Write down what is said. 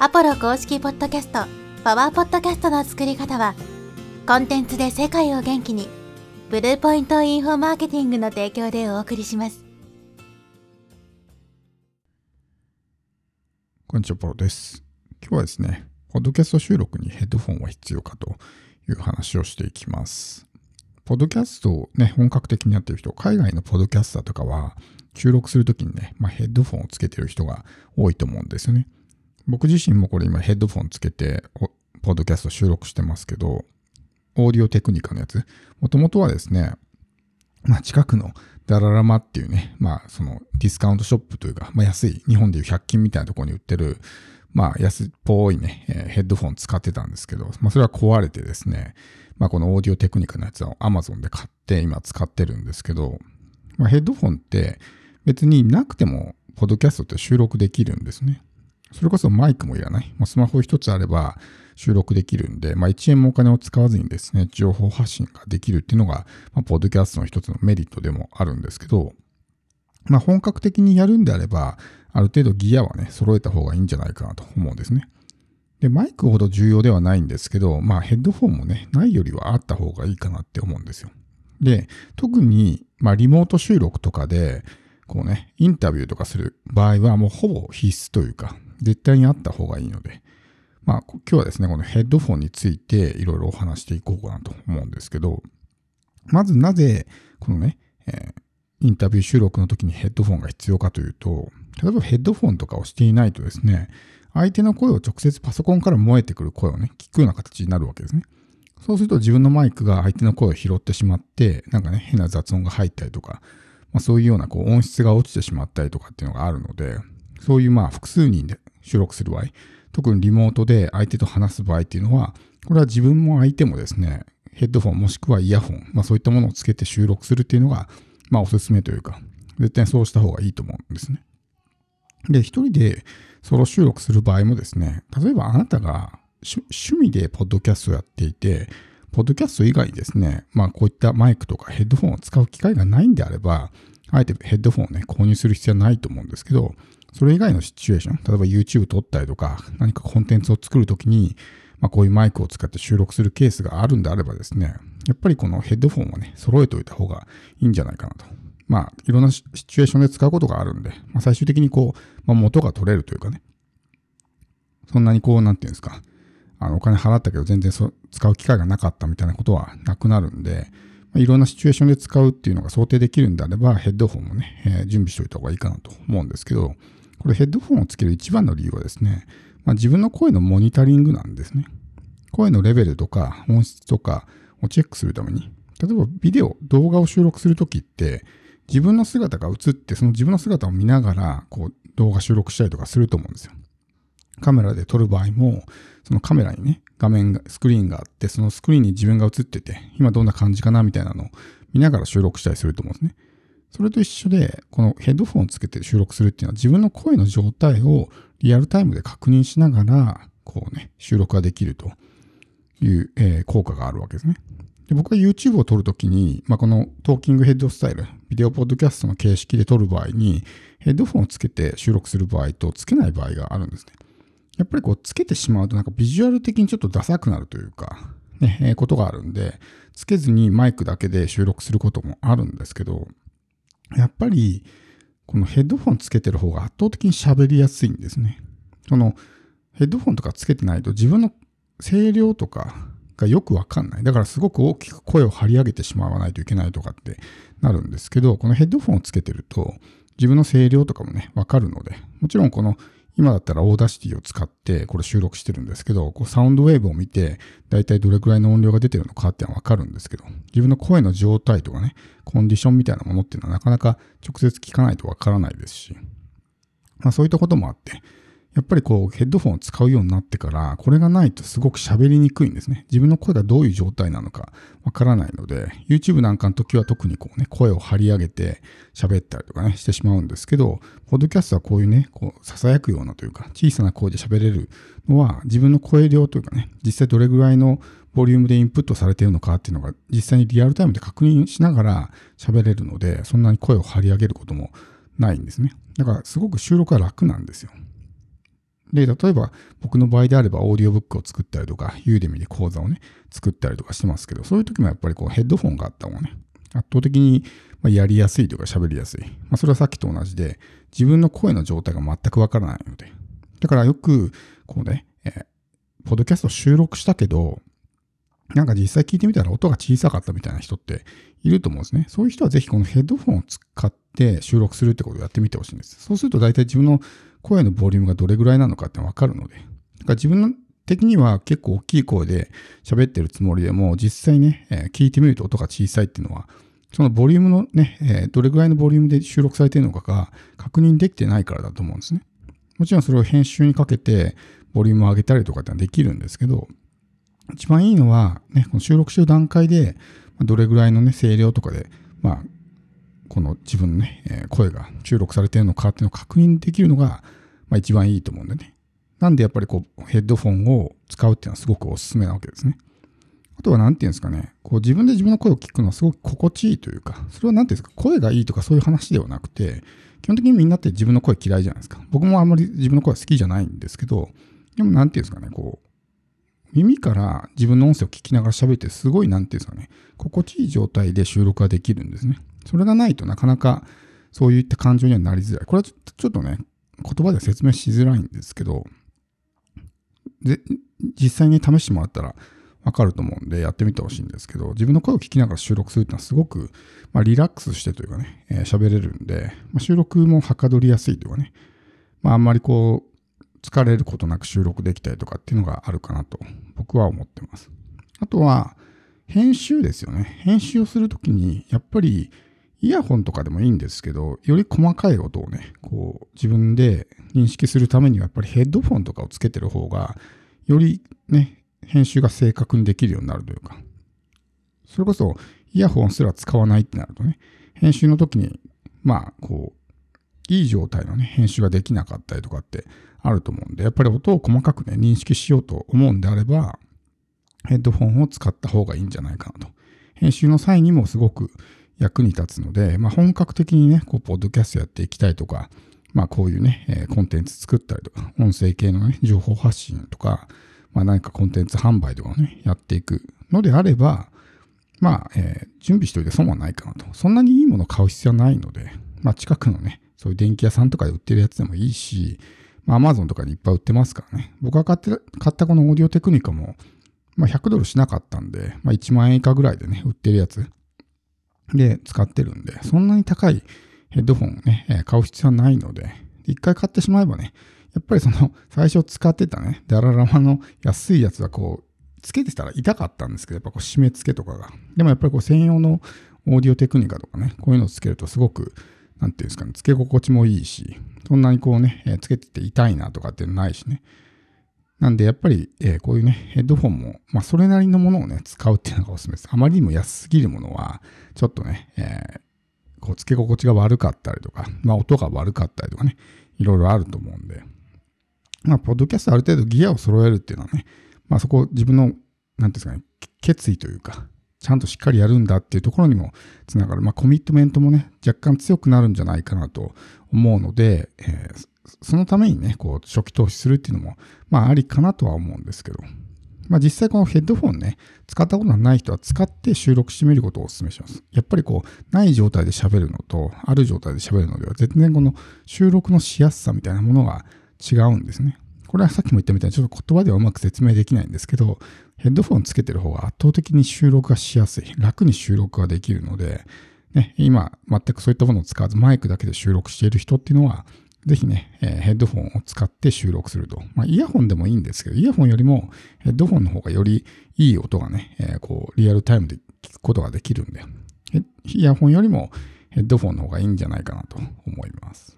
アポロ公式ポッドキャスト、パワーポッドキャストの作り方は、コンテンツで世界を元気に、ブルーポイントインフォマーケティングの提供でお送りします。こんにちは、ポロです。今日はですね、ポッドキャスト収録にヘッドフォンは必要かという話をしていきます。ポッドキャストをね、本格的にやってる人、海外のポッドキャスターとかは、収録するときにね、まあ、ヘッドフォンをつけてる人が多いと思うんですよね。僕自身もこれ今ヘッドフォンつけて、ポッドキャスト収録してますけど、オーディオテクニカのやつ、もともとはですね、まあ、近くのダララマっていうね、まあ、そのディスカウントショップというか、まあ、安い、日本でいう100均みたいなところに売ってる、まあ、安っぽいね、えーヘッドフォン使ってたんですけど、まあ、それは壊れてですね、まあ、このオーディオテクニカのやつを Amazon で買って今使ってるんですけど、まあ、ヘッドフォンって別になくても、ポッドキャストって収録できるんですね。それこそマイクもいらない。まあ、スマホ一つあれば収録できるんで、まあ、1円もお金を使わずにですね、情報発信ができるっていうのが、まあ、ポッドキャストの一つのメリットでもあるんですけど、まあ、本格的にやるんであれば、ある程度ギアはね、揃えた方がいいんじゃないかなと思うんですね。で、マイクほど重要ではないんですけど、まあ、ヘッドフォンもね、ないよりはあった方がいいかなって思うんですよ。で、特に、まあ、リモート収録とかで、こうね、インタビューとかする場合はもうほぼ必須というか、絶対にあった方がいいので、まあ今日はですね、このヘッドフォンについていろいろお話していこうかなと思うんですけど、まずなぜ、このね、えーインタビュー収録の時にヘッドフォンが必要かというと、例えばヘッドフォンとかをしていないとですね、相手の声を直接パソコンから燃えてくる声をね、聞くような形になるわけですね。そうすると自分のマイクが相手の声を拾ってしまって、なんかね、変な雑音が入ったりとか、まあ、そういうようなこう音質が落ちてしまったりとかっていうのがあるので、そういうまあ複数人で収録する場合、特にリモートで相手と話す場合っていうのは、これは自分も相手もですね、ヘッドフォンもしくはイヤホン、まあそういったものをつけて収録するっていうのが、まあおすすめというか、絶対そうした方がいいと思うんですね。で、一人でソロ収録する場合もですね、例えばあなたが趣味でポッドキャストをやっていて、ポッドキャスト以外にですね、まあこういったマイクとかヘッドフォンを使う機会がないんであれば、あえてヘッドフォンをね、購入する必要はないと思うんですけど、それ以外のシチュエーション、例えば YouTube 撮ったりとか、何かコンテンツを作るときに、まあこういうマイクを使って収録するケースがあるんであればですね、やっぱりこのヘッドフォンをね、揃えておいた方がいいんじゃないかなと。まあ、いろんなシチュエーションで使うことがあるんで、まあ最終的にこう、まあ元が取れるというかね、そんなにこう、なんていうんですか、あの、お金払ったけど全然そ使う機会がなかったみたいなことはなくなるんで、まあいろんなシチュエーションで使うっていうのが想定できるんであれば、ヘッドフォンもね、えー準備しておいた方がいいかなと思うんですけど、これヘッドフォンをつける一番の理由はですね、まあ、自分の声のモニタリングなんですね。声のレベルとか音質とかをチェックするために、例えばビデオ、動画を収録するときって、自分の姿が映って、その自分の姿を見ながら、こう、動画収録したりとかすると思うんですよ。カメラで撮る場合も、そのカメラにね、画面が、スクリーンがあって、そのスクリーンに自分が映ってて、今どんな感じかなみたいなのを見ながら収録したりすると思うんですね。それと一緒で、このヘッドフォンをつけて収録するっていうのは自分の声の状態をリアルタイムで確認しながら、こうね、収録ができるという、えー効果があるわけですね。で僕は YouTube を撮るときに、まあ、このトーキングヘッドスタイル、ビデオポッドキャストの形式で撮る場合に、ヘッドフォンをつけて収録する場合とつけない場合があるんですね。やっぱりこうつけてしまうとなんかビジュアル的にちょっとダサくなるというか、ね、えーことがあるんで、つけずにマイクだけで収録することもあるんですけど、やっぱりこのヘッドフォンつけてる方が圧倒的に喋りやすいんですね。そのヘッドフォンとかつけてないと自分の声量とかがよくわかんない。だからすごく大きく声を張り上げてしまわないといけないとかってなるんですけど、このヘッドフォンをつけてると自分の声量とかもね、わかるので、もちろんこの今だったら Audacity を使ってこれ収録してるんですけど、こうサウンドウェーブを見て、だいたいどれくらいの音量が出てるのかっていうのはわかるんですけど、自分の声の状態とかね、コンディションみたいなものっていうのはなかなか直接聞かないとわからないですし、まあそういったこともあって、やっぱりこうヘッドフォンを使うようになってから、これがないとすごく喋りにくいんですね。自分の声がどういう状態なのかわからないので、YouTube なんかの時は特にこうね、声を張り上げて喋ったりとかね、してしまうんですけど、ポッドキャストはこういうね、こう、囁くようなというか、小さな声で喋れるのは、自分の声量というかね、実際どれぐらいのボリュームでインプットされているのかっていうのが、実際にリアルタイムで確認しながら喋れるので、そんなに声を張り上げることもないんですね。だから、すごく収録は楽なんですよ。で、例えば僕の場合であればオーディオブックを作ったりとか、ユーデミで講座をね、作ったりとかしてますけど、そういう時もやっぱりこうヘッドフォンがあった方がね、圧倒的にやりやすいというか喋りやすい。まあ、それはさっきと同じで、自分の声の状態が全くわからないので。だからよく、こうね、えー、ポッドキャスト収録したけど、なんか実際聞いてみたら音が小さかったみたいな人っていると思うんですね。そういう人はぜひこのヘッドフォンを使って収録するってことをやってみてほしいんです。そうすると大体自分の声のボリュームがどれぐらいなのかってわかるので。だから自分的には結構大きい声で喋ってるつもりでも実際ね、えー、聞いてみると音が小さいっていうのはそのボリュームのね、えー、どれぐらいのボリュームで収録されているのかが確認できてないからだと思うんですね。もちろんそれを編集にかけてボリュームを上げたりとかってのはできるんですけど、一番いいのは、ね、この収録してる段階で、どれぐらいのね、声量とかで、まあ、この自分のね、え声が収録されてるのかっていうのを確認できるのが、まあ一番いいと思うんでね。なんでやっぱりこう、ヘッドフォンを使うっていうのはすごくおすすめなわけですね。あとは何て言うんですかね、こう自分で自分の声を聞くのはすごく心地いいというか、それは何て言うんですか、声がいいとかそういう話ではなくて、基本的にみんなって自分の声嫌いじゃないですか。僕もあんまり自分の声は好きじゃないんですけど、でも何て言うんですかね、こう、耳から自分の音声を聞きながら喋ってすごい何て言うんですかね、心地いい状態で収録ができるんですね。それがないとなかなかそういった感情にはなりづらい。これはちょっとね、言葉で説明しづらいんですけど、で実際に試してもらったらわかると思うんでやってみてほしいんですけど、自分の声を聞きながら収録するっていうのはすごく、まあ、リラックスしてというかね、えー、喋れるんで、まあ、収録もはかどりやすいというかね、まあ、あんまりこう、疲れることなく収録できたりとかっていうのがあるかなと僕は思ってます。あとは、編集ですよね。編集をするときに、やっぱりイヤホンとかでもいいんですけど、より細かい音をね、こう自分で認識するためにはやっぱりヘッドフォンとかをつけてる方が、よりね、編集が正確にできるようになるというか、それこそイヤホンすら使わないってなるとね、編集の時に、まあ、こう、いい状態のね、編集ができなかったりとかってあると思うんで、やっぱり音を細かくね、認識しようと思うんであれば、ヘッドフォンを使った方がいいんじゃないかなと。編集の際にもすごく役に立つので、まあ、本格的にね、こう、ポッドキャストやっていきたいとか、まあ、こういうね、え、コンテンツ作ったりとか、音声系のね、情報発信とか、まあ、何かコンテンツ販売とかをね、やっていくのであれば、まあ、えー、準備しておいて損はないかなと。そんなにいいもの買う必要はないので、まあ、近くのね、そういう電気屋さんとかで売ってるやつでもいいし、まあ、Amazon とかでいっぱい売ってますからね。僕が買って、買ったこのオーディオテクニカも、まあ、100ドルしなかったんで、まあ、1万円以下ぐらいでね、売ってるやつで使ってるんで、そんなに高いヘッドフォンね、買う必要はないので、一回買ってしまえばね、やっぱりその最初使ってたね、ダララマの安いやつはこう、つけてたら痛かったんですけど、やっぱこう締め付けとかが。でもやっぱりこう専用のオーディオテクニカとかね、こういうのをつけるとすごく、なんていうんですかね、つけ心地もいいし、そんなにこうね、つけてて痛いなとかってないしね。なんでやっぱり、えー、こういうね、ヘッドフォンも、まあそれなりのものをね、使うっていうのがおすすめです。あまりにも安すぎるものは、ちょっとね、えー、こう、つけ心地が悪かったりとか、まあ音が悪かったりとかね、いろいろあると思うんで、まあ、ポッドキャストある程度ギアを揃えるっていうのはね、まあそこ自分の、なんていうんですかね、決意というか、ちゃんとしっかりやるんだっていうところにもつながる。まあコミットメントもね、若干強くなるんじゃないかなと思うので、えー、そのためにね、こう初期投資するっていうのも、まあありかなとは思うんですけど、まあ実際このヘッドフォンね、使ったことがない人は使って収録してみることをお勧めします。やっぱりこう、ない状態で喋るのと、ある状態で喋るのでは、全然この収録のしやすさみたいなものが違うんですね。これはさっきも言ったみたいにちょっと言葉ではうまく説明できないんですけど、ヘッドフォンつけてる方が圧倒的に収録がしやすい。楽に収録ができるので、ね、今全くそういったものを使わずマイクだけで収録している人っていうのは、ぜひね、えー、ヘッドフォンを使って収録すると。まあ、イヤホンでもいいんですけど、イヤホンよりもヘッドフォンの方がよりいい音がね、えー、こう、リアルタイムで聞くことができるんで、イヤホンよりもヘッドフォンの方がいいんじゃないかなと思います。